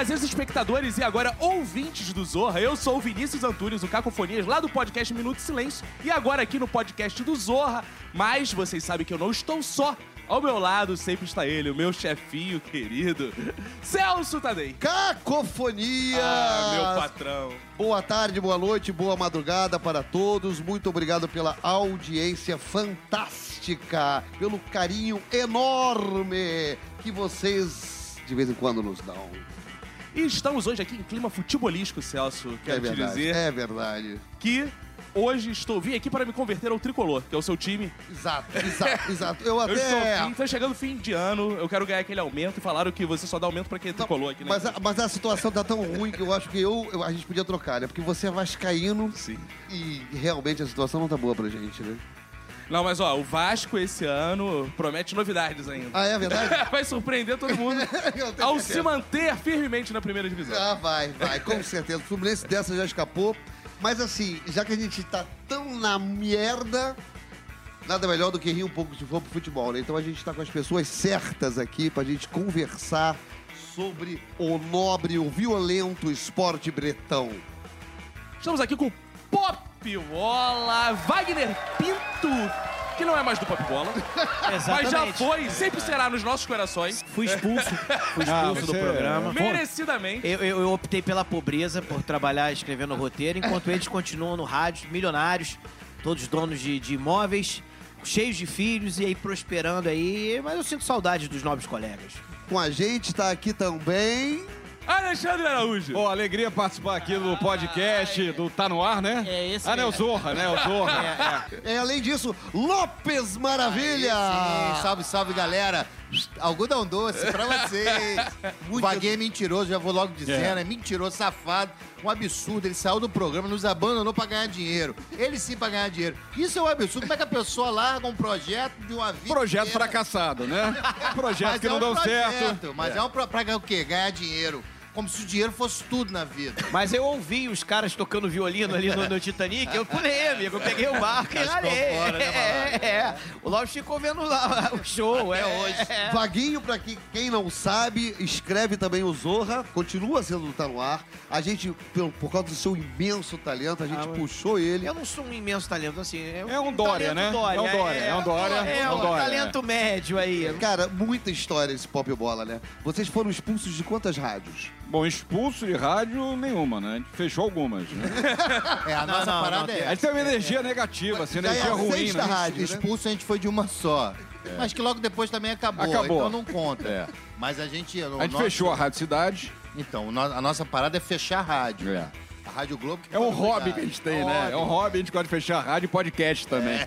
Prazeres, espectadores e agora ouvintes do Zorra. Eu sou o Vinícius Antunes, o Cacofonias, lá do podcast Minuto de Silêncio. E agora aqui no podcast do Zorra. Mas vocês sabem que eu não estou só. Ao meu lado sempre está ele, o meu chefinho querido, Celso Tadei. Cacofonia! Ah, meu patrão. Boa tarde, boa noite, boa madrugada para todos. Muito obrigado pela audiência fantástica, pelo carinho enorme que vocês de vez em quando nos dão. E estamos hoje aqui em clima futebolístico, Celso. Quero é te verdade, dizer é verdade. que hoje estou vim aqui para me converter ao tricolor, que é o seu time. Exato, exato, exato. Eu Eu até... estou fim, tá chegando fim de ano, eu quero ganhar aquele aumento e falaram que você só dá aumento pra quem é tricolor aqui, né? Mas a, mas a situação tá tão ruim que eu acho que eu, eu- a gente podia trocar, né? Porque você é vascaíno Sim. e realmente a situação não tá boa pra gente, né? Não, mas ó, o Vasco esse ano promete novidades ainda. Ah, é verdade? Vai surpreender todo mundo ao certeza. se manter firmemente na primeira divisão. Ah, vai, vai, com certeza. O Fluminense dessa já escapou. Mas assim, já que a gente tá tão na merda, nada melhor do que rir um pouco de pro futebol, né? Então a gente tá com as pessoas certas aqui pra gente conversar sobre o nobre, o violento esporte bretão. Estamos aqui com o Pop Bola, Wagner Pinto, que não é mais do Pop Bola, mas já foi, sempre será nos nossos corações, Fui expulso, fui expulso do programa. merecidamente. Eu, eu- eu optei pela pobreza, por trabalhar escrevendo roteiro, enquanto eles continuam no rádio, milionários, todos donos de, de imóveis, cheios de filhos e aí prosperando aí. Mas eu sinto saudade dos nobres colegas. Com a gente tá aqui também. Alexandre Araújo. Pô, alegria participar aqui do podcast do Tá No Ar, né? É esse Ah, não, é o mesmo. Zorra, né? O Zorra. É, além disso, Lopes Maravilha! Sim, salve, salve, galera. Algodão doce pra vocês. O Vaguinho é mentiroso, já vou logo dizendo. É. mentiroso, safado. Um absurdo. Ele saiu do programa, nos abandonou pra ganhar dinheiro. Ele sim pra ganhar dinheiro. Isso é um absurdo. Como é que a pessoa larga um projeto de uma vida Projeto inteira? fracassado, né? Projeto Mas que é não um deu projeto, certo. Mas é, um pro... pra ganhar o quê? Ganhar dinheiro. Como se o dinheiro fosse tudo na vida. Mas eu ouvi os caras tocando violino ali no, no Titanic, eu pulei, amigo. Eu peguei o barco e ralei. fora, né, é, é. O Lopes ficou vendo lá o show, é hoje. Vaguinho, pra que- quem não sabe, escreve também o Zorra, continua sendo do Tá No Ar. A gente, por, por causa do seu imenso talento, a gente Ah, mas- puxou ele. Eu não sou um imenso talento, assim. É um Dória, talento né? É um Dória, é um Dória, É, é um um Dória, talento médio aí. Cara, muita história esse pop bola, né? Vocês foram expulsos de quantas rádios? Bom, expulso de rádio nenhuma, né? A gente fechou algumas, né? É, a nossa não, parada não, é A gente tem uma energia negativa, assim, é energia a ruim, sexta né? rádio, né? Expulso a gente foi de uma só. Mas que logo depois também acabou, Acabou. então não conta. É. Mas a gente... A gente fechou a Rádio Cidade. Então, a nossa parada é fechar a rádio. É. A Rádio Globo... que É um hobby que a gente tem, É um né? É um hobby. hobby, a gente gosta de fechar a rádio e podcast também.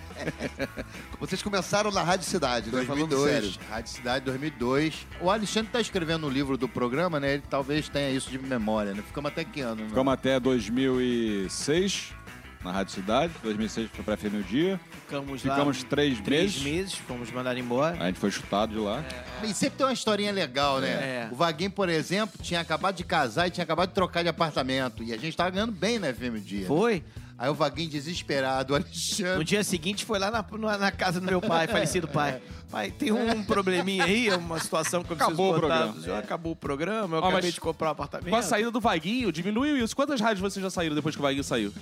Vocês começaram na Rádio Cidade, né? Falando 2002, sério. Rádio Cidade 2002. O Alexandre tá escrevendo o livro do programa, né? Ele talvez tenha isso de memória, né? Ficamos até que ano? né? Ficamos até 2006 na Rádio Cidade. 2006 foi pra FM o Dia. Ficamos, Ficamos lá três três meses. meses, fomos mandados embora. A gente foi chutado de lá. E sempre tem uma historinha legal, né? É. O Vaguinho, por exemplo, tinha acabado de casar e tinha acabado de trocar de apartamento. E a gente tava ganhando bem na FM o Dia. Foi. Aí o Vaguinho desesperado, o No Alexandre... dia seguinte foi lá na, na- na casa do meu pai, falecido pai. Pai, tem um probleminha aí, uma situação que eu preciso Acabou o contar. programa. Já Acabou o programa, eu Ó, acabei de comprar um apartamento. Com a saída do Vaguinho, diminuiu isso. Quantas rádios vocês já saíram depois que o Vaguinho saiu?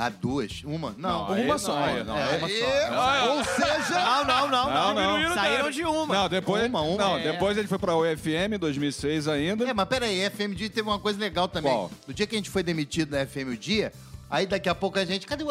Ah, duas? Uma? Não, Não, aí uma não, só. aí não, é, aí uma só. Ou seja, Não, não, não, Não, não. não. Saíram de uma. Não, depois, Uma, uma. Não, É. depois ele foi pra UFM, 2006 ainda. É, mas peraí, a FM Dia teve uma coisa legal também. Qual? No dia que a gente foi demitido da FM o Dia, aí daqui a pouco a gente. Cadê o,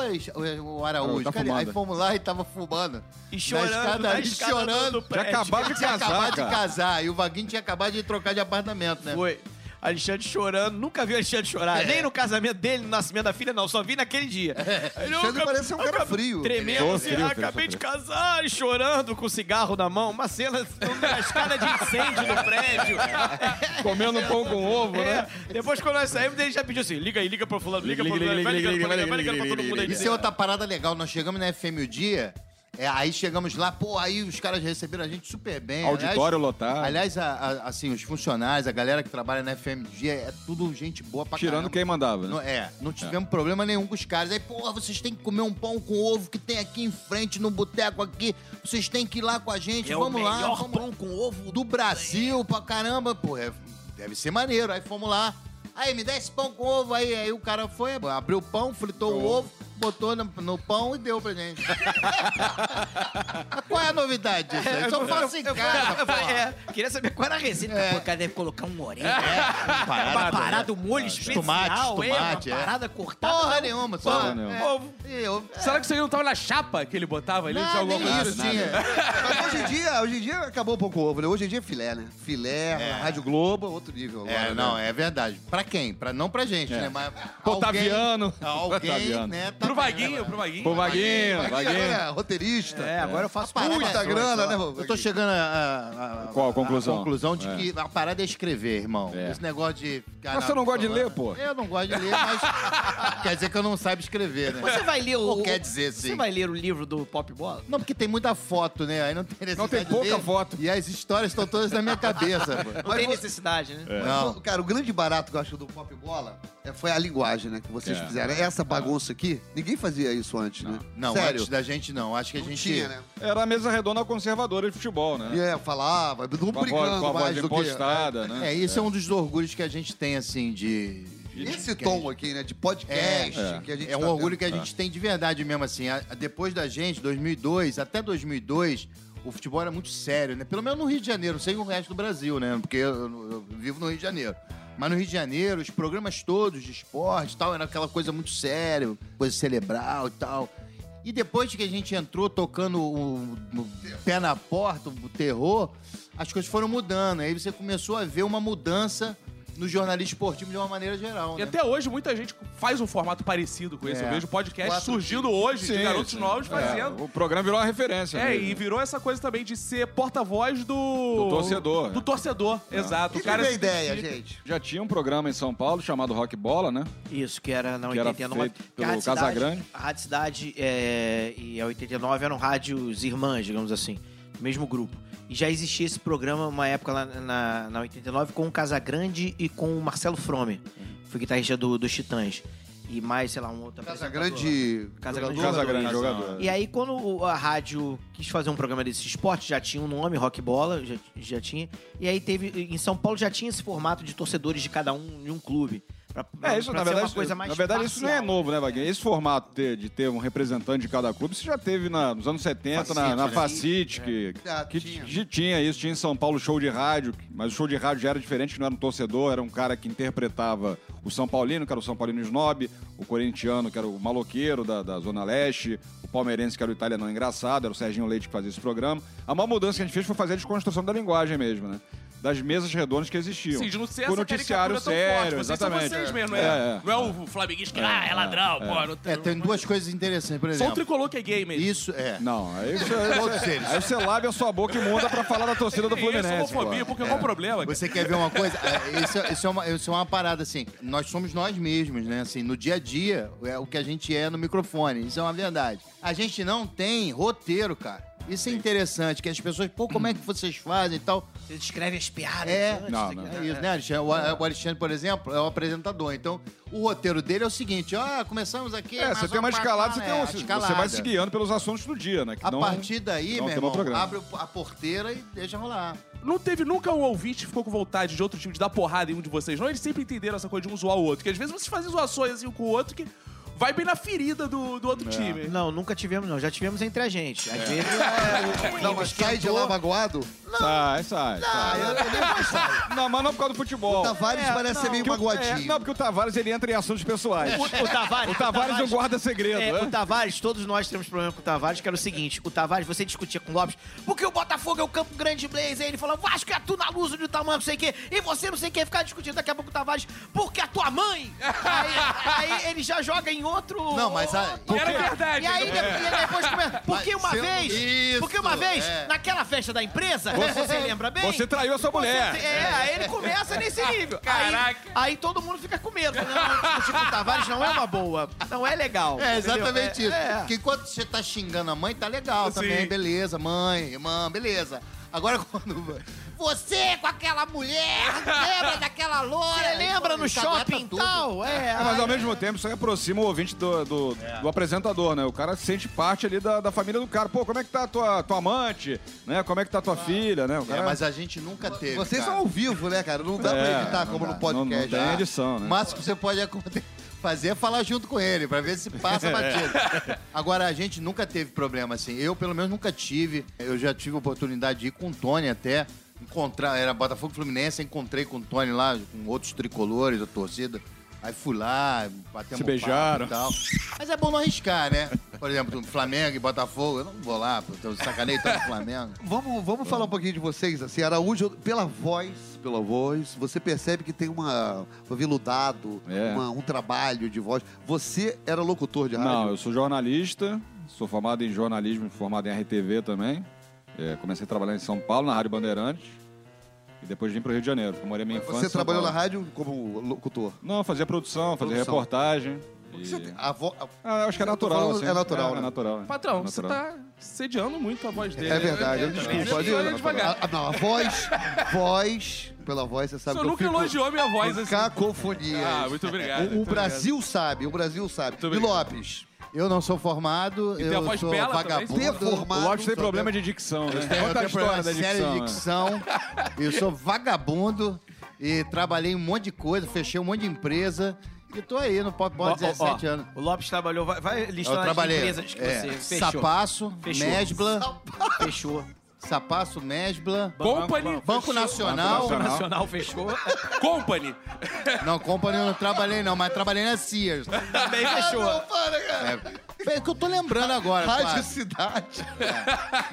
o- Araújo? Tá Cadê? Aí fomos lá e tava fumando. E chorando, Na escada, na escada chorando. Já acabado de Tinha casar, acabado cara. de casar. E o Vaguinho tinha acabado de trocar de apartamento, né? Foi. Alexandre chorando, nunca vi Alexandre chorar. É. Nem no casamento dele, no nascimento da filha, não. Só vi naquele dia. Ele Alexandre parece um cara frio. Tremendo, assim, frio, ah, frio, acabei sou de frio. casar e chorando com cigarro na mão. Uma cena, uma escada de incêndio no prédio. Comendo pão com ovo, É, né? depois quando nós saímos, ele já pediu assim, liga aí, liga pro fulano, liga, Liga, pro fulano, vai liga, ligando, liga, vai liga, ligando, vai ligando pra todo mundo aí. Isso é outra parada legal. Nós chegamos na FM o Dia. É, aí chegamos lá, pô, aí os caras receberam a gente super bem. Auditório aliás, lotado. Aliás, a- a- assim, os funcionários, a galera que trabalha na FM o Dia, é tudo gente boa pra Tirando caramba. quem mandava, Não, né? é, não tivemos problema nenhum com os caras. Aí, porra, vocês têm que comer um pão com ovo que tem aqui em frente, no boteco aqui. Vocês têm que ir lá com a gente, É vamos o lá. melhor vamos pão com ovo do Brasil pra caramba, pô. É, deve ser maneiro. Aí fomos lá. Aí, me dá esse pão com ovo aí. Aí o cara foi, abriu o pão, fritou o ovo, botou no, no pão e deu pra gente. Qual é a novidade disso? aí? Só faço em Eu casa, eu porra. é, queria saber qual era a receita. É. Pô, cara deve colocar um orelha. parada, uma parada, um molho especial. Tomate, é, tomate, uma é. parada cortada. Porra Não, nenhuma, só. nenhuma. é, ovo. eu, Será que isso aí não tava na chapa que ele botava ali? Tinha alguma nem coisa isso assim? tinha. Mas hoje em dia, hoje em dia acabou um pouco o ovo, né? Hoje em dia é filé, né? Filé, Rádio Globo, outro nível agora. É, né? não, é verdade. Pra quem? Pra, não pra gente, É. né? Mas Otaviano. Alguém, alguém Otaviano. né? tá Pro Vaguinho, pro Vaguinho. Pô, Vaguinho, Vaguinho. agora é roteirista. É, agora eu faço parada Muita grana, né, Eu tô Vaguinho? chegando a, a- a- Qual a conclusão? a conclusão de É. que a parada é escrever, irmão. É. Esse negócio de. Mas você não gosta de ler, pô? Eu não gosto de ler, mas quer dizer que eu não saiba escrever, né? Você vai ler o. Ou quer dizer, Você sim. vai ler o livro do Pop Bola? Não, porque tem muita foto, né? Aí não tem necessidade tem de pouca ler. foto. E as histórias estão todas na minha cabeça. pô. Não Mas tem necessidade, né? Não. Cara, o grande barato que eu acho do Pop Bola foi a linguagem, né? Que vocês É. fizeram. Essa bagunça aqui, ninguém fazia isso antes, né? Não, Sério. antes da gente não. Acho que a Não gente. tinha, né? Era a mesa redonda conservadora de futebol, né? E é, falava, não Com brigando com a voz mais do que... impostada, né? É, isso é. um dos orgulhos que a gente tem, assim, de. Esse tom aqui, né? De podcast, É, que a gente é um tá orgulho tendo. que a gente tem de verdade mesmo, assim. A- a- depois da gente, 2002, até 2002, o futebol era muito sério, né? Pelo menos no Rio de Janeiro, sem o resto do Brasil, né? Porque eu, eu vivo no Rio de Janeiro. Mas no Rio de Janeiro, os programas todos de esporte e tal, era aquela coisa muito séria, coisa cerebral e tal. E depois que a gente entrou tocando o, o pé na porta, o terror, as coisas foram mudando. Aí você começou a ver uma mudança no jornalismo esportivo de uma maneira geral. E né? até hoje muita gente faz um formato parecido com esse. É. Eu vejo podcast Quatro surgindo hoje de Sim, garotos sim. novos É, fazendo. o programa virou uma referência. É, mesmo. e virou essa coisa também de ser porta-voz do... Do torcedor, Do torcedor, exato. Quem o cara se ideia, gente? Já tinha um programa em São Paulo chamado Rock Bola, né? Isso, que era na Que era 89. feito que a pelo Rádio Cidade- Casagrande. A Rádio Cidade é, e a 89 eram rádios irmãs, digamos assim, mesmo grupo. E já existia esse programa uma época lá na, na 89 com o Casagrande e com o Marcelo Frome, foi guitarrista do, dos Titãs. E mais, sei lá, um outro Casa apresentador. Grande... Casa Grande jogador. Casa Grande Casão. jogador. E aí, quando a rádio quis fazer um programa desse esporte, já tinha um nome, Rock Bola, já, já tinha. E aí teve. Em São Paulo já tinha esse formato de torcedores de cada um de um clube. Pra, É, isso, na verdade, uma coisa mais na verdade isso não é parcial. novo, né, Vaguinho? Esse formato ter- de ter um representante de cada clube, isso já teve na- nos anos 70, na, Facite, na né? Facite, que, Ah, que tinha. t- tinha isso, tinha em São Paulo show de rádio, mas o show de rádio já era diferente, que não era um torcedor, era um cara que interpretava o São Paulino, que era o São Paulino Snob, o corintiano, que era o maloqueiro da, da Zona Leste, o palmeirense, que era o italiano engraçado, era o Serginho Leite que fazia esse programa. A maior mudança que a gente fez foi fazer a desconstrução da linguagem mesmo, né? Das mesas redondas que existiam. Sim, de não ser o essa noticiário forte. sério, Vocês exatamente. são vocês mesmo, não É, é? é. Não é o flamenguista que, ah, é ladrão, pô. Não tem... É, tem duas coisas interessantes, por Só o exemplo. tricolor que é gay mesmo. Isso, é. Não, aí você, eles. aí você lave a sua boca imunda pra falar da torcida do Tem isso, Fluminense. homofobia, pô. porque qual o problema? cara? Você quer ver uma coisa? É, Isso, é- isso é uma, isso é uma parada, assim. Nós somos nós mesmos, né? Assim, no dia a dia, é o que a gente é no microfone. Isso é uma verdade. A gente não tem roteiro, cara. Isso é interessante, que as pessoas, pô, como é que vocês fazem e tal. Vocês escrevem as piadas. É, antes, Não, né? não. É isso, né, Alexandre? O, o Alexandre, por exemplo, é o apresentador. Então, o roteiro dele é o seguinte: ó, começamos aqui. É, você tem uma escalada, você, tem um, é, a você escalada. vai se guiando pelos assuntos do dia, né? Que A não- partir daí, não meu irmão, programa. abre a porteira e deixa rolar. Não teve nunca um ouvinte que ficou com vontade de outro time de dar porrada em um de vocês, não? Eles sempre entenderam essa coisa de um zoar o outro. Que às vezes vocês fazem zoações assim um com o outro que vai bem na ferida do, do outro time. Não, nunca tivemos, não. Já tivemos entre a gente. Às vezes é, o Não, mas sai de lá magoado. Sai, sai, sai. eu nem que sai. Não, mas não por causa do futebol. O Tavares É, parece não, ser meio o- magoadinho. é, não, porque o Tavares ele entra em assuntos pessoais. O, o Tavares, O Tavares não guarda segredo, É, né? o Tavares, todos nós temos problema com o Tavares, que era o seguinte: o Tavares, você discutia com o Lopes, porque o Botafogo é o Campo Grande Blaze, aí ele falou, Vasco é tu na luz de tamanho, não sei o quê, e você não sei o quê, ficar discutindo daqui a pouco o Tavares, porque a tua mãe. aí, aí ele já joga em outro. Não, mas a- era verdade. E aí, e depois começa. Porque uma eu- vez. Isso, porque uma vez, é. naquela festa da empresa, você lembra bem? Você traiu a sua mulher. Você- é, aí ele começa nesse nível. Caraca. Aí, aí todo mundo fica com medo. Não, discutir com o Tavares não é uma boa. Não é legal. É entendeu? exatamente É, isso. é. Porque enquanto você tá xingando a mãe, tá legal Sim. também, beleza, mãe, irmã, beleza. Agora quando. Você com aquela mulher! Lembra daquela loura? Você lembra no shopping tudo. tal? É, É, mas ao mesmo tempo isso aí aproxima o ouvinte do, do, do apresentador, né? O cara se sente parte ali da, da família do cara. Pô, como é que tá a tua, tua amante? Né? Como é que tá a tua filha, né? O É, cara... mas a gente nunca teve. Vocês cara. são ao vivo, né, cara? Não dá pra É, editar não como dá. no podcast. Não, não tem Ah, edição, né? Máximo que você pode aconte- fazer é falar junto com ele, pra ver se passa batido. Agora, a gente nunca teve problema assim. Eu, pelo menos, nunca tive. Eu já tive oportunidade de ir com o Tony até. Encontrar, era Botafogo Fluminense, encontrei com o Tony lá, com outros tricolores da torcida. Aí fui lá, batemos Se beijaram. papo e tal. Mas é bom não arriscar, né? Por exemplo, Flamengo e Botafogo, eu não vou lá, porque eu sacanei tanto Flamengo. Vamos, vamos falar um pouquinho de vocês, assim, Araújo, pela voz, pela voz, você percebe que tem uma, um veludado, É. uma- um trabalho de voz. Você era locutor de rádio? Não, eu sou jornalista, sou formado em jornalismo, formado em RTV também. É, comecei a trabalhar em São Paulo, na Rádio Bandeirantes. E depois vim pro Rio de Janeiro. Eu morei minha infância. Você trabalhou na rádio como locutor? Não, fazia produção, fazia Produção. reportagem. E- você tem- a vo- Ah, acho que é Eu natural. falando- assim. é natural, É, né? é natural. é. Patrão, É você natural. tá sediando muito a voz dele. É verdade, eu É, desculpa. é, Pode é, ir. devagar. A, não, a voz, voz, pela voz, você sabe Você que eu nunca elogiou minha voz assim. Cacofonia. Ah, muito obrigado. O, o muito Brasil sabe, o Brasil sabe. Muito E obrigado. Lopes? Eu não sou formado, E tem eu voz sou bela também, vagabundo. Deformado. O Lopes tem problema de dicção, né? Eu Conta a tenho história da sério de dicção. né? dicção. Eu sou vagabundo e trabalhei em um monte de coisa, fechei um monte de empresa e tô aí no Pop Boy Ó, há 17 ó, anos. O Lopes trabalhou, vai, vai Eu listando as empresas que é, você fechou. Sapaço, Fechou. Mesbla, Fechou. Sapaço, Mesbla, Company. Banco Nacional. Banco Nacional fechou. Company. Não, Company eu não trabalhei não, mas trabalhei na Sears. Também fechou. Para, cara. É, é que eu tô lembrando agora, Rádio quase. Cidade.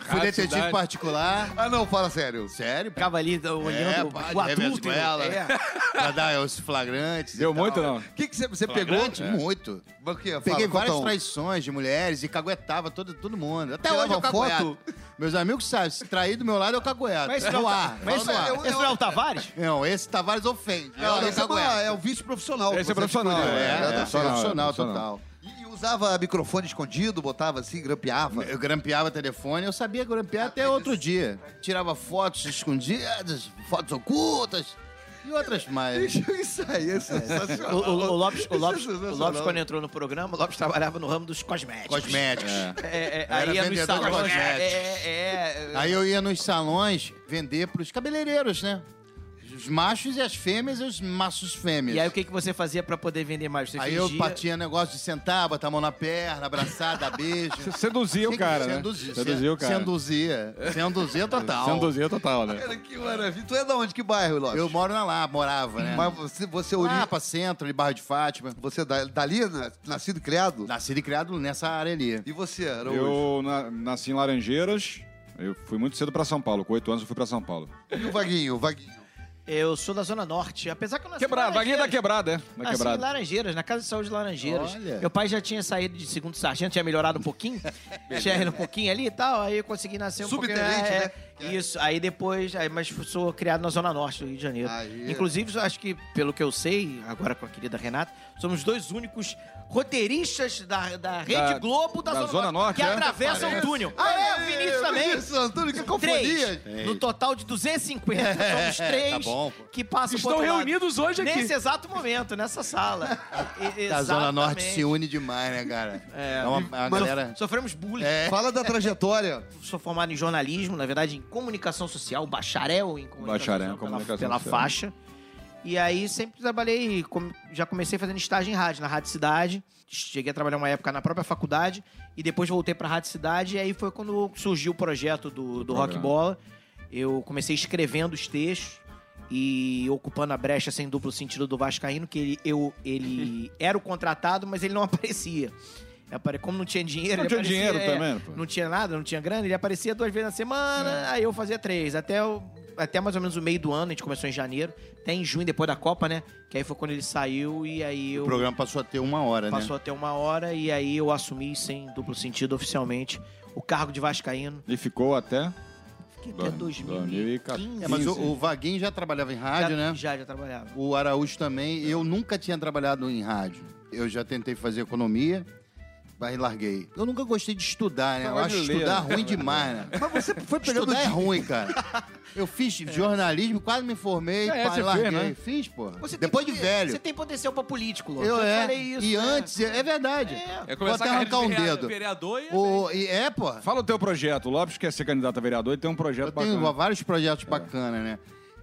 Fui detetive Cidade. particular. Ah, não, fala sério. Sério? Ficava ali olhando É, o adulto. Venezuela. É. Pra dar os flagrantes. e Deu tal. muito, não? O que, que você, você pegou? Flagrante? Muito. Fala, Peguei várias um. traições de mulheres e caguetava todo, todo mundo. Até Tirava hoje eu cagueto. foto? Meus amigos sabem, se trair do meu lado eu cagueto. Mas esse no não, ar. tá, mas esse, fala no ar. não- esse não é o Tavares? Não, esse Tavares ofende. Não, não esse é, uma- é o vice profissional. Esse é profissional. É, é, é, é profissional, profissional, total. E usava microfone escondido, botava assim, grampeava. Eu grampeava telefone, eu sabia grampear até outro dia. Tirava fotos escondidas, fotos ocultas e outras mais. Isso aí é O, sensacional. o- o Lopes, o, Lopes, Isso é o. Lopes, quando entrou no programa, o Lopes trabalhava no ramo dos cosméticos. Cosméticos. É, é, aí ia nos salões. É, é, é. Aí eu ia nos salões vender pros cabeleireiros, né? Os machos e as fêmeas e os machos fêmeas. E aí o que, que você fazia pra poder vender mais? Você Aí eu fingia- partia negócio de sentar, botar a mão na perna, abraçar, dar beijo. Seduzia o cara, né? seduzir, Seduzia o cara. Seduzia. Seduzia total. Seduzia total, né? Cara, que maravilha. Tu é da onde? Que bairro, Lopes? Eu moro na lá, morava, né? Mas você, você, ori... Lá pra centro, de Barra de Fátima. você é da- dali, na- nascido e criado? Nascido e criado nessa área ali. E você, Araújo? Eu na- nasci em Laranjeiras. Eu fui muito cedo pra São Paulo. Com oito anos eu fui pra São Paulo. E o Vaguinho? O Vaguinho. Eu sou da Zona Norte, apesar que eu nasci em Quebrado, vaguinha da quebrada, é. Da Nasci em quebrada. Laranjeiras, na Casa de Saúde de Laranjeiras. Olha. Meu pai já tinha saído de segundo sargento, tinha melhorado um pouquinho. tinha ido um pouquinho ali e tal, aí eu consegui nascer um Subtenente, pouquinho. né? Isso, aí depois, aí, mas sou criado na Zona Norte do Rio de Janeiro. Aí. Inclusive, acho que, pelo que eu sei, agora com a querida Renata, somos os dois únicos roteiristas da, da Rede Da- Globo da, da Zona, Zona Norte, que é? atravessam o túnel. Ah, é, o Vinícius também. Vinícius Antônio, que Três. confonia. No total de 250, somos três Tá bom, que passam Estão reunidos hoje aqui. Nesse exato momento, nessa sala. E- A Zona Norte se une demais, né, cara? É. É uma, uma galera... Sofremos bullying. É. Fala da trajetória. Sou formado em jornalismo, na verdade, em comunicação social, bacharel em comunicação Bacharel em social comunicação pela, pela social. faixa. E aí sempre trabalhei, já comecei fazendo estágio em rádio, na Rádio Cidade. Cheguei a trabalhar uma época na própria faculdade e depois voltei pra Rádio Cidade e aí foi quando surgiu o projeto do, do Rock. Bola. Eu comecei escrevendo os textos e ocupando a brecha sem duplo sentido do Vascaíno, que ele, eu, ele era o contratado, mas ele não aparecia. Como não tinha dinheiro, Não ele tinha aparecia, dinheiro é, também, pô. Não tinha nada, não tinha grana, ele aparecia duas vezes na semana, aí eu fazia três. Até, o- até mais ou menos o meio do ano, a gente começou em janeiro, até em junho, depois da Copa, né? Que aí foi quando ele saiu e aí eu. O programa passou a ter uma hora, né? Passou até uma hora e aí eu assumi sem duplo sentido oficialmente o cargo de Vascaíno. E ficou até Fiquei até Do- 2015. É, mas o, 15. o Vaguinho já trabalhava em rádio, já, né? Já, já trabalhava. O Araújo também. Eu nunca tinha trabalhado em rádio. Eu já tentei fazer economia, Aí larguei. Eu nunca gostei de estudar, né? Eu acho estudar né? ruim demais, né? Mas você foi pegando Estudar é de- ruim, cara. Eu fiz jornalismo, quase me formei, É, fez, larguei. né? Fiz, pô. Você Depois tem de velho. Você tem potencial pra político, Lô. Eu Já é. falei isso. e né? antes, é verdade. É. É Vou até a arrancar um dedo. vereador e... O, e é, pô. Fala o teu projeto. O Lopes quer ser candidato a vereador e tem um projeto Eu tenho bacana. vários projetos bacanas, né?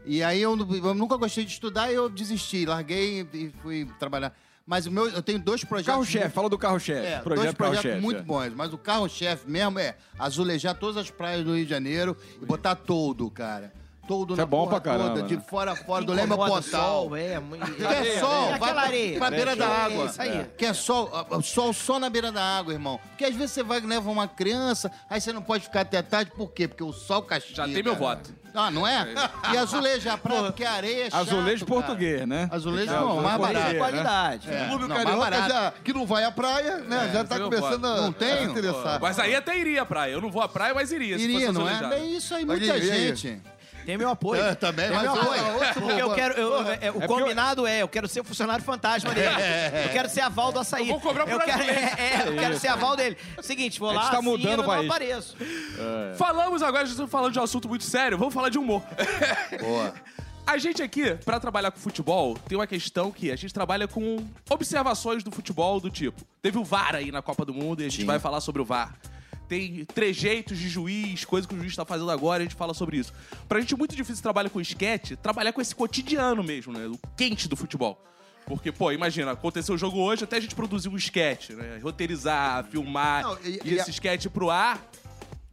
E aí eu, eu nunca gostei de estudar e eu desisti, larguei e fui trabalhar. Mas o meu, eu tenho dois projetos. Carro-chefe, muito- fala do carro-chefe. É, projeto dois projetos muito é. bons. Mas o carro-chefe mesmo é azulejar todas as praias do Rio de Janeiro e botar todo, cara. Todo Isso na é bom porra pra caramba, toda, de né? fora a fora, do Lema o Portal. sol, é, muito- Quer sol, é, vai aquela pra, areia. pra beira da É, água. isso aí. Quer sol, sol só na beira da água, irmão. Porque às vezes você vai leva uma criança, aí você não pode ficar até tarde, por quê? Porque o sol castiga. Já tem meu voto. Ah, não é? E azuleja a praia, porque a areia é chato, Azulejo cara. português, né? Azulejo É, não, mais barato. de né? qualidade. É. Clube Não, Carioca já, que não vai à praia, né? já tá começando a, Não se interessar. Mas aí até iria à praia. Eu não vou à praia, mas iria. se Iria, fosse não é? azulejado. É isso aí, muita gente. Tem meu apoio. É, também, Tem mas meu olha, apoio. Porque eu quero. eu- é, o porque combinado é, eu quero ser o funcionário fantasma dele. Eu quero ser aval do açaí. Eu vou cobrar por eu quero, é, é, eu quero ser aval dele. Seguinte, vou A gente lá, tá mudando assino o e não país. apareço. Falamos agora, estamos falando de um assunto muito sério. Vamos falar de humor. Boa. A gente aqui, pra trabalhar com futebol, tem uma questão que a gente trabalha com observações do futebol do tipo. Teve o VAR aí na Copa do Mundo e a gente Sim. vai falar sobre o VAR. Tem trejeitos de juiz, coisa que o juiz tá fazendo agora, a gente fala sobre isso. Pra gente é muito difícil trabalhar com esquete, trabalhar com esse cotidiano mesmo, né? O quente do futebol. Porque, pô, imagina, aconteceu o jogo hoje, até a gente produzir um esquete, né? Roteirizar, filmar, Não, e- e, e esse a- esquete pro ar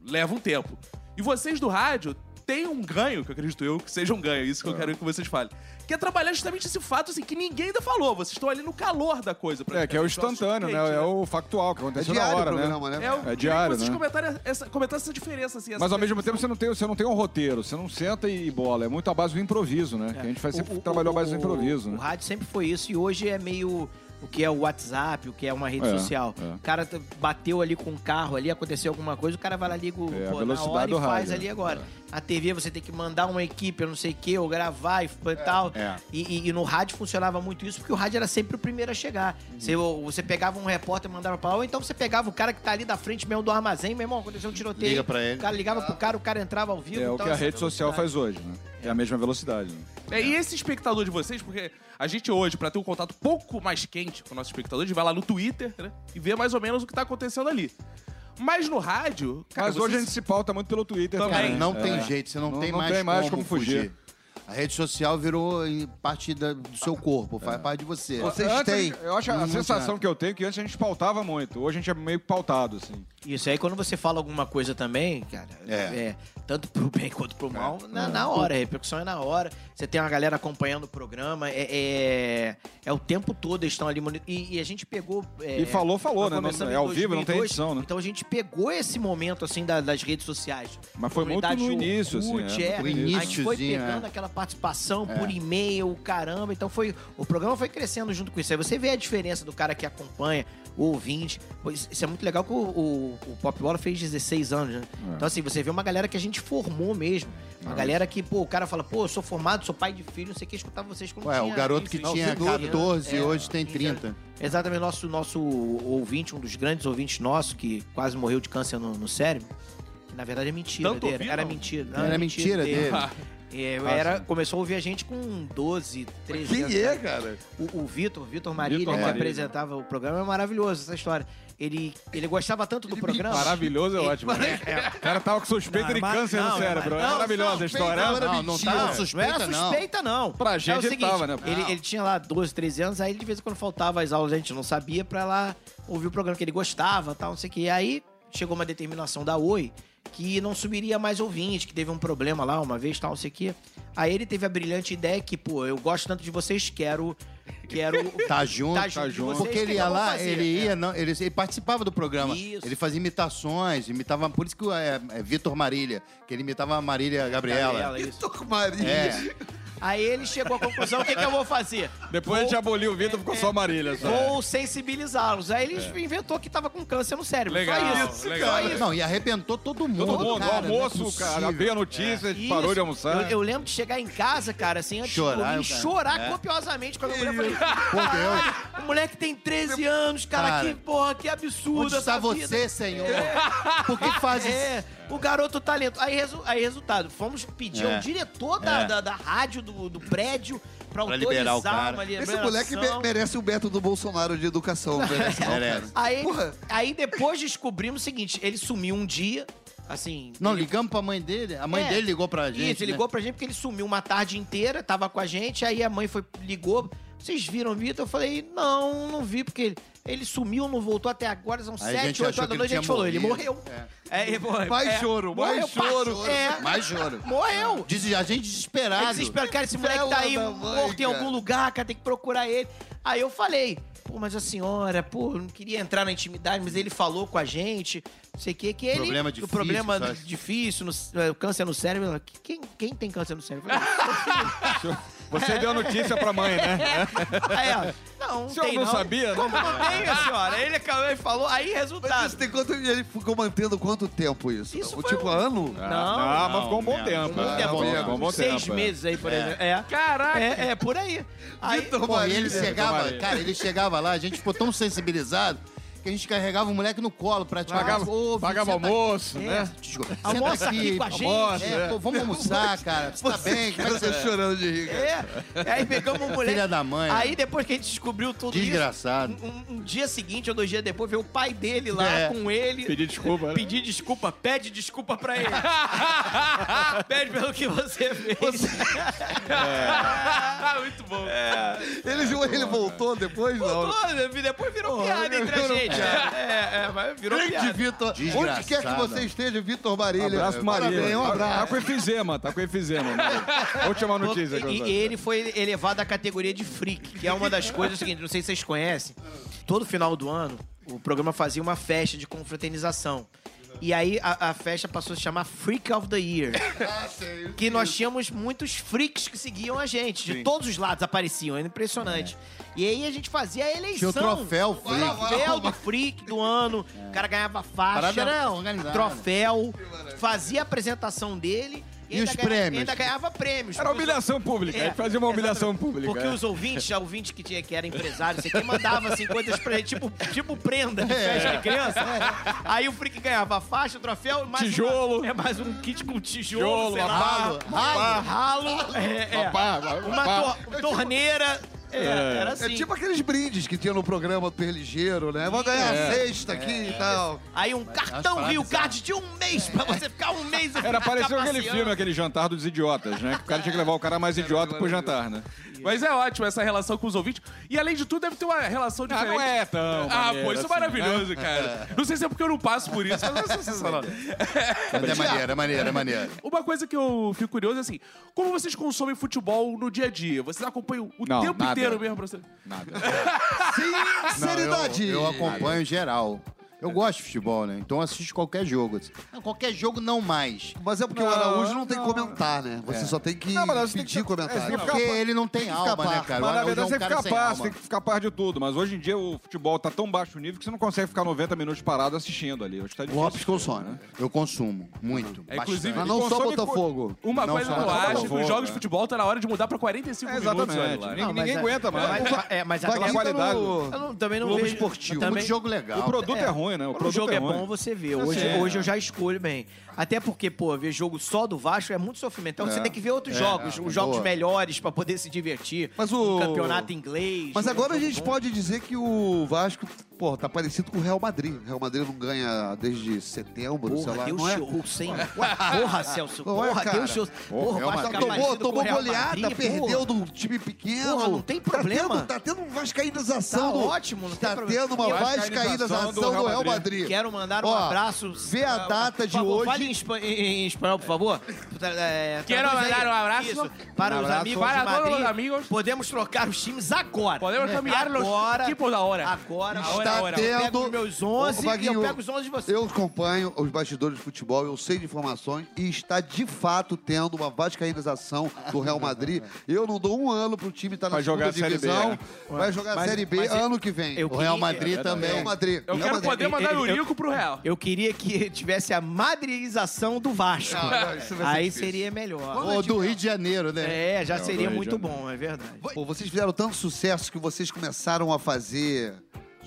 leva um tempo. E vocês do rádio têm um ganho, que eu acredito eu que seja um ganho, isso que eu quero que vocês falem. Que é trabalhar justamente esse fato, assim, que ninguém ainda falou. Vocês estão ali no calor da coisa. É, que é o instantâneo, né? É o factual que É aconteceu diário na o hora, né? programa, né? É, eu É queria diário, que vocês né? comentarem essa, comentassem essa diferença, assim. essa Mas ao mesmo tempo você não, tem, você não tem um roteiro, você não senta e bola. É muito à base do improviso, né? Que a gente faz, sempre O- o- trabalhou à base do o- improviso, O né? rádio sempre foi isso e hoje é meio o que é o WhatsApp, o que é uma rede É, social. é. O cara bateu ali com o carro ali, aconteceu alguma coisa, o cara vai lá liga o, É, a pô, na velocidade hora e faz rádio, ali é. agora. A TV você tem que mandar uma equipe, eu não sei o que, ou gravar e, e tal. é. E, e- e no rádio funcionava muito isso, porque o rádio era sempre o primeiro a chegar. Uhum. Você, você pegava um repórter e mandava pra lá, ou então você pegava o cara que tá ali da frente mesmo do armazém, meu irmão, aconteceu um tiroteio. Liga pra ele. O cara ligava pro cara, o cara entrava ao vivo. É o então que a rede social faz hoje, né? É a mesma velocidade. Né? É, e esse espectador de vocês, porque a gente hoje, pra ter um contato pouco mais quente com o nosso espectador, a gente vai lá no Twitter, né? E vê mais ou menos o que tá acontecendo ali. Mas no rádio, cara, Mas hoje a gente se pauta muito pelo Twitter Também. também. Cara, não É. tem jeito, você não, Não- tem, não mais tem mais como, como fugir. fugir. A rede social virou parte da- do seu corpo, faz parte de você. Vocês Antes, têm. Eu acho a sensação que eu tenho é que antes a gente pautava muito. Hoje a gente é meio pautado, assim. Isso aí, quando você fala alguma coisa também, cara, É. é, tanto pro bem quanto pro mal, na, na hora, a repercussão é na hora. Você tem uma galera acompanhando o programa, é, é, é o tempo todo eles estão ali. E, e a gente pegou. É, E falou, falou, né? Não- é ao vivo, não tem 2002, edição, né? Então a gente pegou esse momento, assim, da- das redes sociais. Mas foi muito no início, assim, Orkut, é, é. no A gente foi pegando é. aquela participação por e-mail, caramba. Então foi. O programa foi crescendo junto com isso. Aí você vê a diferença do cara que acompanha, o ouvinte. Isso é muito legal que o, o, o Pop Bola fez 16 anos, né? É. Então, assim, você vê uma galera que a gente formou mesmo. Uma galera que, pô, o cara fala, pô, eu sou formado, sou pai de filho, não sei o que, escutar vocês quando Ué, tinha o garoto que 15, tinha 12 14 anos. hoje tem 30. Exatamente, nosso, nosso ouvinte, um dos grandes ouvintes nossos, que quase morreu de câncer no, no cérebro. Que na verdade é mentira Tanto dele. era mentira. Não, Era mentira dele. É, Ah, era, sim. começou a ouvir a gente com 12, 13 Quem anos. é, cara. O, o Vitor, Vitor Marília, Vitor que Marília. apresentava o programa, é maravilhoso essa história. Ele, ele gostava tanto do programa. Maravilhoso é Ele- ótimo. né? O cara tava com suspeita Não, de câncer não, no cérebro. é não, maravilhosa a história. Não, não mentira. tá Não, suspeita, não era não. suspeita, não. Pra É gente o seguinte, tava, né? Ele, Não. ele tinha lá 12, 13 anos, aí de vez em quando faltava as aulas, a gente não sabia pra lá ouvir o programa que ele gostava, tal, não sei o que. E aí chegou uma determinação da Oi que não subiria mais ouvinte, que teve um problema lá uma vez, tal, não sei o que. Aí ele teve a brilhante ideia que, pô, eu gosto tanto de vocês, quero. Quero. Tá junto, Tá junto de vocês, Porque ele ia lá, fazer? ele ia, É. não, ele, ele participava do programa. Isso. Ele fazia imitações, imitava. Por isso que é, é Vitor Marília, que ele imitava a Marília Gabriela. Gabriela, com Maria. É. Aí ele chegou à conclusão, o que, que eu vou fazer? Depois a gente aboliu o Vitor, ficou só Marília. Só. Vou sensibilizá-los. Aí ele inventou que tava com câncer no cérebro. Legal, Só isso. legal. Só isso. Não, e arrebentou todo mundo. Todo mundo, cara, no é almoço, cara, possível. veio a notícia, a gente Isso. parou de almoçar. Eu, eu lembro de chegar em casa, cara, assim, antes Chorar, de dormir, cara. chorar É. copiosamente com a minha mulher. Falei, caralho, o moleque tem 13 anos, cara, Cara, que porra, que absurdo Onde está vida. você, senhor? Por que faz isso? O garoto talento. Aí, resu- aí resultado, fomos pedir É. ao diretor da, É. da, da rádio, do, do prédio, pra, Pra autorizar liberar o cara. uma Esse liberação. moleque me- merece o método Bolsonaro de educação. Merece, não, Merece. cara. Aí, Porra. aí depois descobrimos o seguinte, ele sumiu um dia, assim... Não, ele- ligamos pra mãe dele. A mãe É. dele ligou pra gente. Isso, ele né? ligou pra gente porque ele sumiu uma tarde inteira, tava com a gente, aí a mãe foi, ligou. Vocês viram o Vitor? Eu falei, não, não vi, porque ele, ele sumiu, não voltou até agora, são Aí a 7, gente 8 achou horas da noite, a ele gente tinha falou, ele morrido. morreu. É, ele morreu. Mais É, choro, mais morreu, choro. pá, É, Mais choro. morreu. Diz, a gente desesperado. Aí desespero, cara, esse moleque tá aí Vela da mãe, morto em cara. algum lugar, cara, tem que procurar ele. Aí eu falei, pô, mas a senhora, pô, eu não queria entrar na intimidade, mas ele falou com a gente, não sei o que, que ele... Problema o difícil, problema sabe? difícil, no- é, câncer no cérebro. Quem, quem tem câncer no cérebro? Eu falei, Você deu a notícia pra mãe, né? Aí ela, não, O senhor tem não não. sabia, né? Como não tem, a senhora? Ele acabou e falou, aí Mas resultado. isso tem quanto, ele ficou mantendo quanto tempo isso? Isso O foi tipo, um- ano? Não, não, mas ficou um bom tempo. Ah, bom, um bom seis tempo, é. meses aí, por exemplo. É. Caraca! É, é, por aí. Aí, Vitor Pô, e ele chegava, cara, ele chegava lá, a gente ficou tão sensibilizado que a gente carregava o moleque no colo praticamente. Pagava, Ô, pagava senta almoço, É. né? Desculpa. Almoça Senta aqui com a gente, almoça, é. é, pô, vamos almoçar, cara. Você tá bem? Como é que Você você... chorando de rir, cara. É, aí pegamos um moleque. Filha da mãe. Aí depois que a gente descobriu tudo Desgraçado. isso, um, um dia seguinte ou dois dias depois, veio o pai dele lá É. com ele. Pedir desculpa, né? Pedir desculpa, pede desculpa pra ele. pede pelo que você fez. Muito bom. Ele, ele voltou depois? Não. Voltou, né? depois virou piada entre a virou gente. É, é, mas virou Grande piada. Vitor. Onde quer que você esteja, Vitor Marília. Abraço pro Parabéns, um Tá abraço. com efizema, tá com efizema. Né? Última notícia que eu E, e ele foi elevado à categoria de freak, que é uma das coisas seguinte, não sei se vocês conhecem. Todo final do ano, o programa fazia uma festa de confraternização. E aí a, a festa passou a se chamar Freak of the Year. que nós tínhamos muitos freaks que seguiam a gente. De todos os lados apareciam, era impressionante. E aí a gente fazia a eleição. Tinha o troféu, O freak. troféu do freak do ano. O cara ganhava faixa. Parada organizada. Troféu. Fazia a apresentação dele. E ainda os ganha- prêmios? Ainda ganhava prêmios. Era humilhação pública, a gente fazia uma humilhação pública. Porque é. os ouvintes, a ouvinte que, tinha, que era empresário, sei que mandava assim coisas pra ele, tipo, tipo prenda de festa de criança. Aí o freak ganhava a faixa, o troféu, mais Tijolo. uma- é mais um kit com tijolo, Tijolo, sei lá. ralo, ralo, ralo, é, é. Papá, uma torneira. É, era É assim. tipo aqueles brindes que tinha no programa do Perligeiro, né? Vou ganhar É. a sexta aqui e tal. Aí um cartão paradas Rio Card de um mês pra você ficar um mês e Era pareceu aquele filme, aquele jantar dos idiotas, né? Que o cara tinha que levar o cara mais idiota pro jantar, né? Mas é ótimo essa relação com os ouvintes. E além de tudo, deve ter uma relação Ah, diferente. não é tão. Ah, pô, isso é assim, maravilhoso, cara. Não sei se é porque eu não passo por isso, mas é sensacional. Mas é maneiro, é maneiro, é maneiro. Uma coisa que eu fico curioso é assim: como vocês consomem futebol no dia a dia? Vocês acompanham o Não, tempo nada. Inteiro mesmo pra você? Nada. Sinceridade. Eu, eu acompanho geral. Eu gosto de futebol, né? Então eu assisto qualquer jogo. assim. Não, qualquer jogo não mais. Mas é porque o Araújo não tem não. comentar, né? Você só tem que Não, mas você tem pedir que- comentário. é, É porque ele não tem ficar alma, né, par. cara? Mas na Araújo verdade é um você cara fica sem par, alma. você tem que ficar par de tudo. Mas hoje em dia o futebol tá tão baixo nível que você não consegue ficar 90 minutos parado assistindo ali. Hoje tá O difícil. Lopes consome. né? Eu consumo, muito. É, inclusive, Mas não só consome Botafogo. Uma Não, coisa só que eu acho que Botafogo, os jogos de é. futebol tá na hora de mudar pra 45 É, minutos. olha exatamente. lá. Ninguém, Não, mas ninguém é- aguenta mais. Mas, é, mas Vai até aqui qualidade. Eu não- também não Globo vejo. Esportivo. também- Muito jogo legal. O produto é, É. ruim, né? O O produto jogo é bom você ver. Hoje, É. hoje eu já escolho bem. Até porque, pô, ver jogo só do Vasco é muito sofrimento. Então você tem que ver outros jogos, os jogos boa. melhores pra poder se divertir. Mas o- Um campeonato inglês. Mas agora a gente bom. pode dizer que o Vasco, pô, tá parecido com o Real Madrid. O Real Madrid não ganha desde setembro, sei Porra, lá. deu não é? show, sem. Porra, Celso. Não é, Porra, cara? deu show. Porra, Real Vasco Madrid tá Tomou, tomou Real goleada, Madrid, perdeu porra. do time pequeno. Porra, não tem Tá problema. tendo, tá tendo uma vascaínização Tá do... ótimo, não tem Tá problema. tendo uma Eu- vascaínização do Real Madrid. Quero mandar um Ó, abraço. vê a data de favor, hoje. Fale em, espa- em- espanhol, por favor. É, Quero mandar um abraço. Isso, para Um os abraço amigos para de todos Madrid. os amigos. Podemos trocar os times agora. Podemos los agora, tipos da hora. Agora. Agora. Tá moral. Eu pego tendo... os meus 11 Ô, Vaguinho, e eu pego os 11 de você. Eu acompanho os bastidores de futebol, eu sei de informações e está de fato tendo uma vascaínização do Real Madrid. Eu não dou um ano pro time estar na Vai segunda jogar a Série B, divisão. né? Vai jogar a Mas- Série B ano que vem. O Real queria- Madrid também. Real Madrid. Eu quero Madrid. poder mandar Eu- o eu- Nico pro Real. Eu queria que tivesse a madrização do Vasco. Não, não, Aí difícil. seria melhor. Ô, do Rio de Janeiro, né? É, já É, seria muito bom, é verdade. Pô, vocês fizeram tanto sucesso que vocês começaram a fazer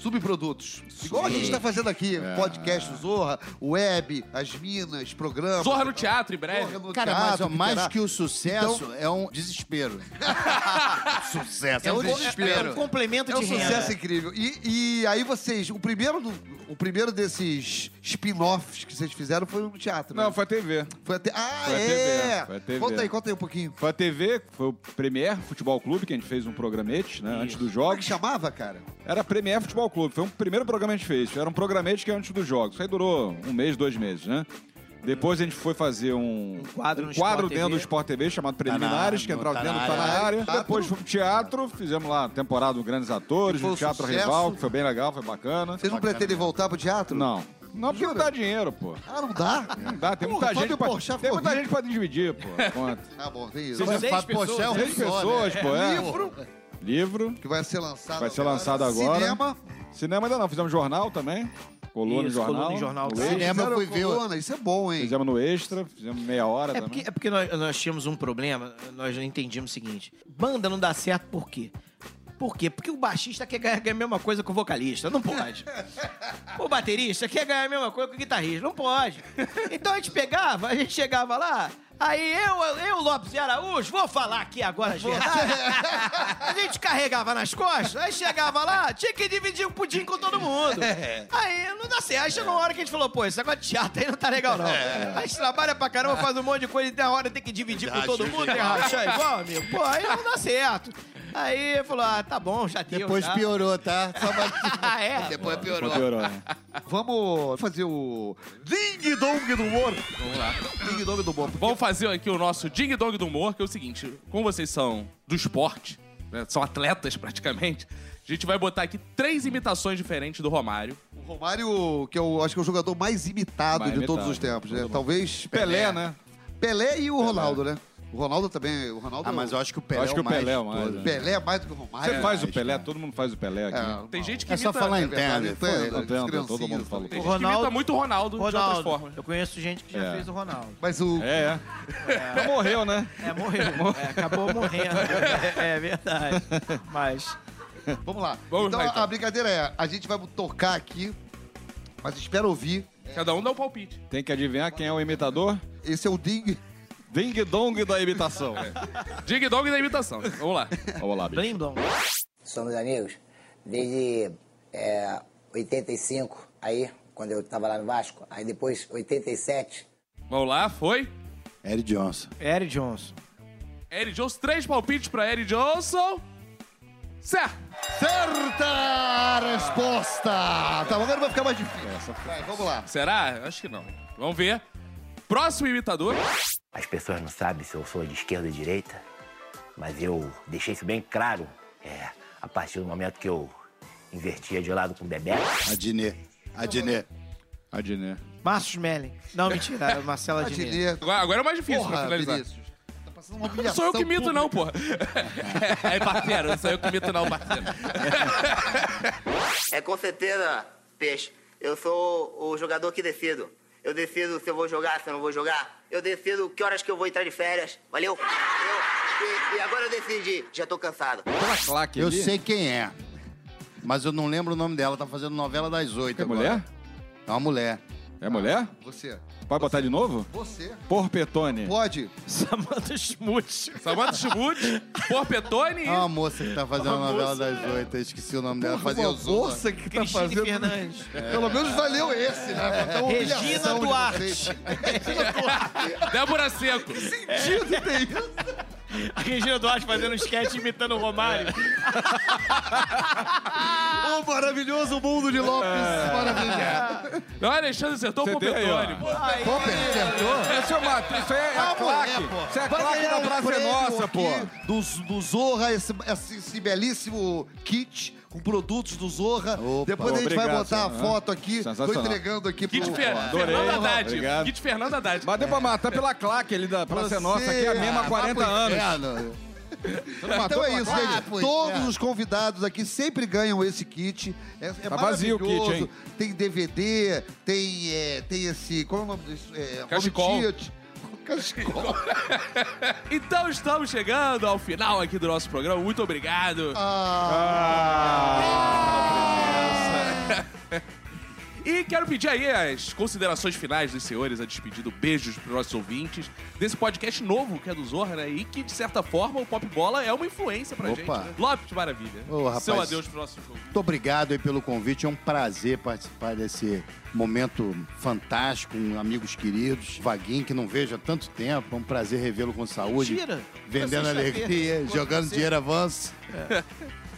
subprodutos. Igual a gente está fazendo aqui, É. podcast Zorra, web, as minas, programas. Zorra no teatro, em breve. Zorra no Cara, mas teatro, ó, mais terá. que o sucesso, é um desespero. sucesso, é um É um desespero. complemento É um de renda. sucesso incrível. E, e aí vocês, o primeiro, do- o primeiro desses spin-offs que vocês fizeram foi no teatro, né? Não, foi a TV. Foi até... Ah, Foi a é! TV, foi a TV. Conta aí, conta aí um pouquinho. Foi a TV, foi o Premier Futebol Clube, que a gente fez um programete, né, antes dos Como é que chamava, cara? Era Premier Futebol Clube, foi o primeiro programa que a gente fez. Era um programete que é antes dos jogos. Isso aí durou um mês, dois meses, né? Depois a gente foi fazer um, Um quadro no quadro dentro TV. do Sport TV chamado Preliminares, Tá na- que entrava tá dentro do Tá na área. Teatro. Depois fomos pro teatro, fizemos lá a temporada dos Grandes Atores, um Teatro sucesso. Rival, que foi bem legal, foi bacana. Vocês não pretendem voltar pro teatro? Não. Não, porque não Jura? dá dinheiro, pô. Ah, não dá? Não dá, tem muita gente pra, Porchat tem muita rico. gente pra dividir, pô. Conta. Tá bom, tem isso. Seis é um Seis só, né? pessoas, pô, é. Livro, Livro. que vai ser lançado Vai ser lançado agora. Cinema. Cinema ainda não, fizemos jornal também. Coluna Isso, jornal. coluna em jornal no. Cinema fui ver. coluna, Isso é bom, hein? Fizemos no Extra, fizemos meia hora É também. porque, é porque nós, nós tínhamos um problema, nós não entendíamos o seguinte: banda não dá certo por quê? Por quê? Porque o baixista quer ganhar a mesma coisa que o vocalista. Não pode. O baterista quer ganhar a mesma coisa que o guitarrista. Não pode. Então a gente pegava, a gente chegava lá. Aí eu, eu, Lopes e Araújo, vou falar aqui agora verdades. A gente carregava nas costas, aí chegava lá, tinha que dividir o pudim com todo mundo. Aí não dá certo. Aí chegou uma hora que a gente falou, pô, esse negócio de teatro aí não tá legal, não. A gente trabalha pra caramba, faz um monte de coisa e tem hora tem que dividir com todo mundo, tem rachar igual, amigo. Pô, aí não dá certo. Aí falou, ah, tá bom, já deu. Depois já. piorou, tá? Só pra... Ah, é? Depois Pô, piorou. piorou, né? Vamos fazer o Ding Dong do Humor. Vamos lá. Ding Dong do Humor. Vamos fazer aqui o nosso Ding Dong do Humor, que é o seguinte: como vocês são do esporte, né, são atletas praticamente, a gente vai botar aqui três imitações diferentes do Romário. O Romário, que eu acho que é o jogador mais imitado Mais de todos imitado. os tempos, né? Talvez Pelé, né? Pelé e o Ronaldo, né? O Ronaldo também. O Ronaldo Ah, mas eu acho que o Pelé Acho que é o o Pelé é o de mais, todos. né? Pelé é mais do que o Romário. Você faz o Pelé, cara. todo mundo faz o Pelé aqui. É, Tem gente que É só imita. falar é entendo, foi. Entendo, criancinhas todo mundo fala. Tem O gente que imita Ronaldo- muito o Ronaldo, de outras Ronaldo. formas. Eu conheço gente que já É. fez o Ronaldo. Mas o. É, é. Já morreu, né? É, morreu. É, acabou morrendo. É, é verdade. Mas. Vamos lá. Vamos então, lá, então. a brincadeira é: a gente vai tocar aqui, mas espera ouvir. Cada um dá um palpite. Tem que adivinhar quem é o imitador? Esse é o Ding. Ding Dong da imitação. Ding Dong da imitação. Vamos lá. Vamos lá, bicho. Blim blom. somos amigos desde é, 85, aí, quando eu tava lá no Vasco. Aí depois, 87, Vamos lá, foi. Eric Johnson. Eric Johnson. Eric Johnson, três palpites pra Eric Johnson. Certo. Certa resposta! Tá, agora vai ficar mais difícil. Vai, vamos lá. Será? Acho que não. Vamos ver. Próximo imitador. As pessoas não sabem se eu sou de esquerda ou de direita, mas eu deixei isso bem claro é, a partir do momento que eu invertia de lado com o Bebeto. Adnet. Adnet. Adnet. Márcio Smelling. Não, mentira. é Marcela. Adnet. Agora, agora é mais difícil pra Porra, finalizar. Vinícius. Tá passando uma Não sou eu que mito, pública. não, porra. É, parceiro, não sou eu que mito, não, parceiro. É com certeza, Peixe. Eu sou o jogador que decido. Eu decido se eu vou jogar, se eu não vou jogar. Eu decido que horas que eu vou entrar de férias. Valeu? Eu- e, e agora eu decidi. Já tô cansado. Eu ali. sei quem é. Mas eu não lembro o nome dela. Tá fazendo novela das oito É agora. mulher? É uma mulher. É mulher? Você. Pode botar de novo? Você. Porpetone. Pode. Samantha Schmutz. Samanta Schmutz, Porpetone. É uma moça que tá fazendo a novela das oito. Eu esqueci o nome dela. Fazia o uma moça que tá Cristine fazendo... Fernandes. Pelo menos valeu esse, né? Pra ter uma Regina humilhação de Duarte. vocês. Débora Seco. Sentido tem isso. A Regina Duarte fazendo um sketch imitando o Romário. O maravilhoso mundo de Lopes. Maravilha. Não, Alexandre acertou o. Porpetone. Pô, acertou? Esse é, uma, isso aí é a claque. Isso é a Vai claque ganhar da um Praça é Nossa, pô. Do, do Zorra, esse, esse, esse belíssimo kit com produtos do Zorra. Opa. Depois a gente vai Obrigado, botar a senhor. foto aqui. Tô entregando aqui pro... Kit Fer adorei. Fernando Haddad. Obrigado. Kit Fernando Haddad. Mas deu pra matar pela claque ali da Praça Nossa, aqui é a mesma há 40 anos. anos. Então é isso, Ah, gente. pois Todos é. os convidados aqui sempre ganham esse kit. É, é Tá vazio o kit, maravilhoso. hein? Tem DVD, tem, é, tem esse... Qual é o nome disso? É, home Cachecol. Então estamos chegando ao final aqui do nosso programa. Muito obrigado. E quero pedir aí as considerações finais dos senhores, a despedida, beijos para os nossos ouvintes, desse podcast novo que é do Zorra, né? E que, de certa forma, o Pop Bola é uma influência pra Opa. gente. Né? Lopes, maravilha. Ô, rapaz. Seu adeus pro nosso jogo. Muito obrigado aí pelo convite. É um prazer participar desse momento fantástico com amigos queridos. Vaguinho, que não vejo há tanto tempo. É um prazer revê-lo com saúde. Mentira. Vendendo sexta-feira. alegria, jogando você. dinheiro avanço.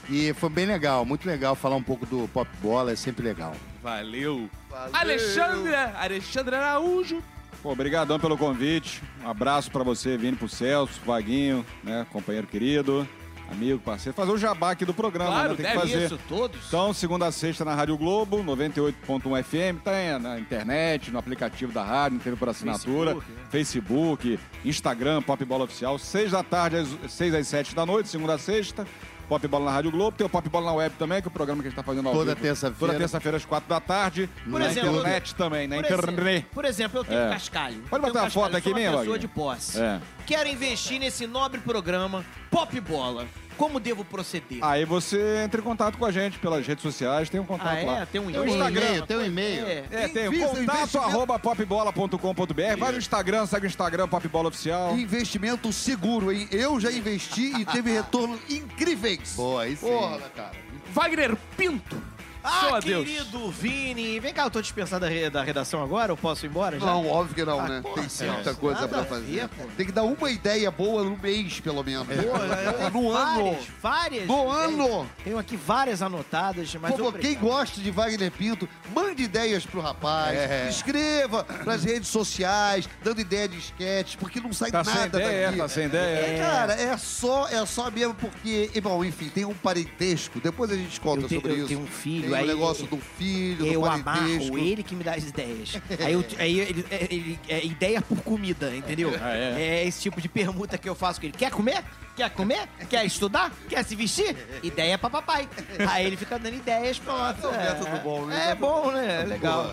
E foi bem legal, muito legal falar um pouco do pop bola, é sempre legal. Valeu. Alexandre, Alexandre Araújo. Pô, obrigadão pelo convite. Um abraço pra você, Vini, pro Celso, Vaguinho, né, companheiro querido, amigo, parceiro. Fazer o jabá aqui do programa, Claro, né? Tem que fazer. Isso, todos. Então, segunda a sexta na Rádio Globo, 98.1 FM, tem na internet, no aplicativo da rádio, teve por assinatura, Facebook, né? Facebook, Instagram, Pop Bola Oficial, seis da tarde, às seis às sete da noite, segunda a sexta. Pop Bola na Rádio Globo, tem o Pop Bola na Web também, que é o programa que a gente tá fazendo ao Toda terça-feira. Toda terça-feira às quatro da tarde. Por na exemplo, internet também, na Por internet. exemplo, por exemplo, eu tenho É. cascalho. Pode Eu botar tenho a foto aqui sou uma mesmo, pessoa de posse. É. Quero investir nesse nobre programa Pop Bola. Como devo proceder? Aí você entra em contato com a gente pelas redes sociais, tem um contato Ah, é? lá. Tem um Tem um e-mail? e-mail, tem um e-mail. É. É, tem contato arroba popbola.com.br. Vai no Instagram, segue o Instagram, Popbola Oficial. Investimento seguro, hein? Eu já investi e teve retorno incríveis. Boa, aí sim. Porra, cara. Wagner Pinto. Seu Ah, adeus. querido Vini. Vem cá, eu tô dispensado da, re- da redação agora, eu posso ir embora já? Não, óbvio que não, Ah, né? porra, Tem Celso, muita coisa nada pra a fazer. ver, pô. Tem que dar uma ideia boa no mês, pelo menos. Pô, eu tenho no ano. várias, várias. No ano. Tenho aqui várias anotadas, mas obrigado. quem gosta de Wagner Pinto, mande ideias pro rapaz. É. Escreva pras redes sociais, dando ideia de esquete, porque não sai Tá sem nada ideia, daqui. tá sem ideia. É, cara, é só, é só mesmo porque, e, bom, enfim, tem um parentesco, depois a gente conta Eu tenho- sobre eu isso. tenho um filho, tem aí negócio do filho, Eu do amarro ele que me dá as ideias. Aí, eu, aí ele, ele- é ideia por comida, entendeu? Ah, é? esse tipo de permuta que eu faço com ele. Quer comer? Quer comer? Quer estudar? Quer se vestir? Ideia pra papai. Aí ele fica dando ideias pra É um método bom, né? É bom, né? É legal.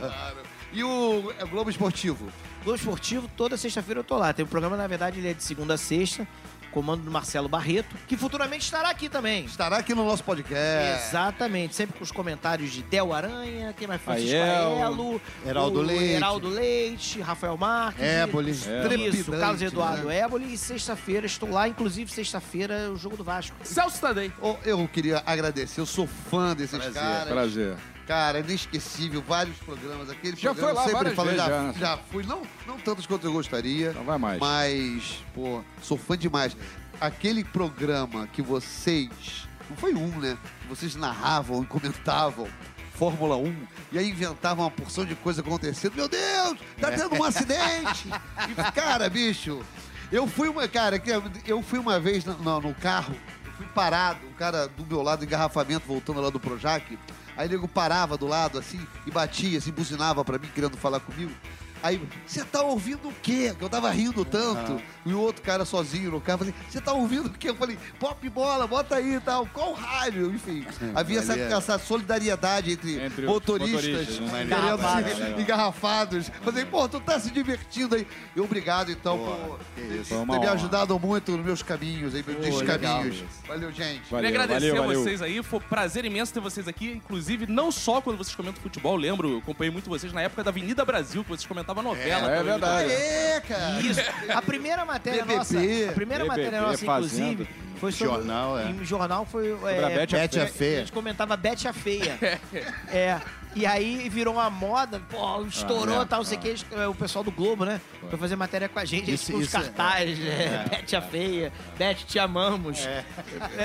E o é, Globo Esportivo? Globo Esportivo, toda sexta-feira eu tô lá. Tem um programa, na verdade, ele é de segunda a sexta. Comando do Marcelo Barreto, que futuramente estará aqui também. Estará aqui no nosso podcast. Exatamente, sempre com os comentários de Del Aranha, quem mais Francisco Aiello, Aelo, Heraldo Leite. Heraldo Leite, Rafael Marques. Éboli. Isso, Trepidante, Carlos Eduardo né? Éboli. E sexta-feira estou lá, inclusive sexta-feira, o jogo do Vasco. Celso Tadei. Oh, Eu queria agradecer, eu sou fã desses caras. Prazer. Cara, é inesquecível, vários programas. Aquele Já programa foi lá sempre falo, vezes já, já, né? já fui, não, não tantos quanto eu gostaria, Então vai mais. mas, pô, sou fã demais. Aquele programa que vocês, não foi um, né? Que vocês narravam e comentavam. Fórmula 1, e aí inventavam uma porção de coisa acontecendo. Meu Deus, tá tendo um acidente! E, cara, bicho, eu fui uma, cara, eu fui uma vez no, no- no carro, eu fui parado, um cara do meu lado, engarrafamento, voltando lá do Projac. Aí o nego parava do lado, assim, e batia, assim, buzinava pra mim, querendo falar comigo. Aí, você tá ouvindo o quê? Que eu tava rindo tanto. E o outro cara sozinho no carro, falei, você tá ouvindo o quê? Eu falei, pop bola, bota aí e tal. Qual rádio? Enfim, havia essa, Maneiro. essa solidariedade entre, Entre motoristas, motoristas, né? querendo Engarrafados. se- engarrafados. Falei, pô, tu tá se divertindo aí. E obrigado, então, por que ter, me honra. ajudado muito nos meus caminhos, aí, meus legal, descaminhos. Luiz. Valeu, gente. Queria Valeu, agradecer valeu, a valeu. vocês aí. Foi um prazer imenso ter vocês aqui. Inclusive, não só quando vocês comentam futebol. Lembro, eu acompanhei muito vocês na época da Avenida Brasil, que vocês comentavam novela. É, é verdade. É, cara. Isso. A primeira matéria BBB, nossa, a primeira BBB, matéria nossa, Fazenda. inclusive, foi sobre... Jornal, é. Em jornal foi... a Bete a Feia. A gente comentava Bete a Feia. é. E aí virou uma moda, pô, estourou Ah, é, tal, não sei o que. O pessoal do Globo, né? Foi fazer matéria com a gente. Isso- Isso, os é- cartazes, né? Bete a feia, Bete, te amamos. É.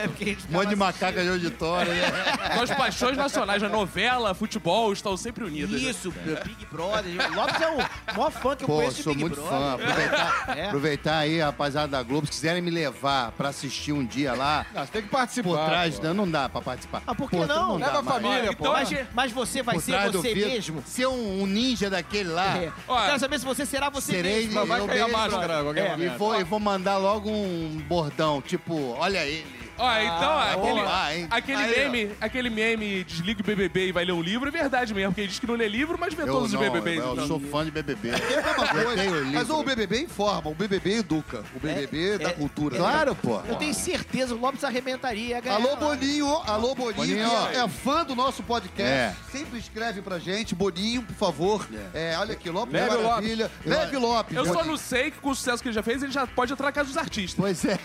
porque a gente Um monte de macaca de auditório, né? As paixões nacionais, a novela, futebol, estão sempre unidas. né? Isso, Big Brother. Lopes é o maior fã que eu Pô, conheço de sou Big muito Brother. fã. Aproveitar, É. aproveitar aí, rapaziada da Globo, se quiserem me levar pra assistir um dia lá, Ah, você tem que participar. por trás, pô. não, não dá pra participar. Ah, por que Pô, não? dá Leva a família, Então, pô. Mas, mas você vai Por ser trás do vidro. mesmo? Ser um, um ninja daquele lá. É. Olha, Quero saber se você será você Serei mesmo. Vai cair a máscara, qualquer E vou, e vou mandar logo um bordão, tipo, olha ele. Ó, então, aquele, boa, hein? aquele Aí, ó. meme, aquele meme desliga o BBB e vai ler um livro é verdade mesmo, porque ele diz que não lê livro, mas vê Eu, todos não, os BBBs. eu, então. sou fã de BBB. É a mesma coisa. Mas o BBB informa, o BBB educa. O BBB dá é- cultura. né? Claro, pô. Eu tenho certeza, o Lopes arrebentaria. Alô. Boninho, alô, Boninho, Boninho. que é, é fã do nosso podcast. É. Sempre escreve pra gente. Boninho, por favor. É, olha aqui, Lopes Leve é maravilha. Leve Lopes. Eu só não sei que com o sucesso que ele já fez, ele já pode entrar na casa dos artistas. Pois é.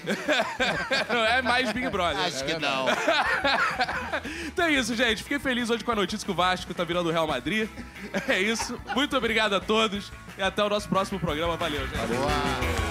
Não é mais Big Brother. Acho que não. Então é isso, gente. Fiquei feliz hoje com a notícia que o Vasco tá virando o Real Madrid. É isso. Muito obrigado a todos e até o nosso próximo programa. Valeu, gente. Boa.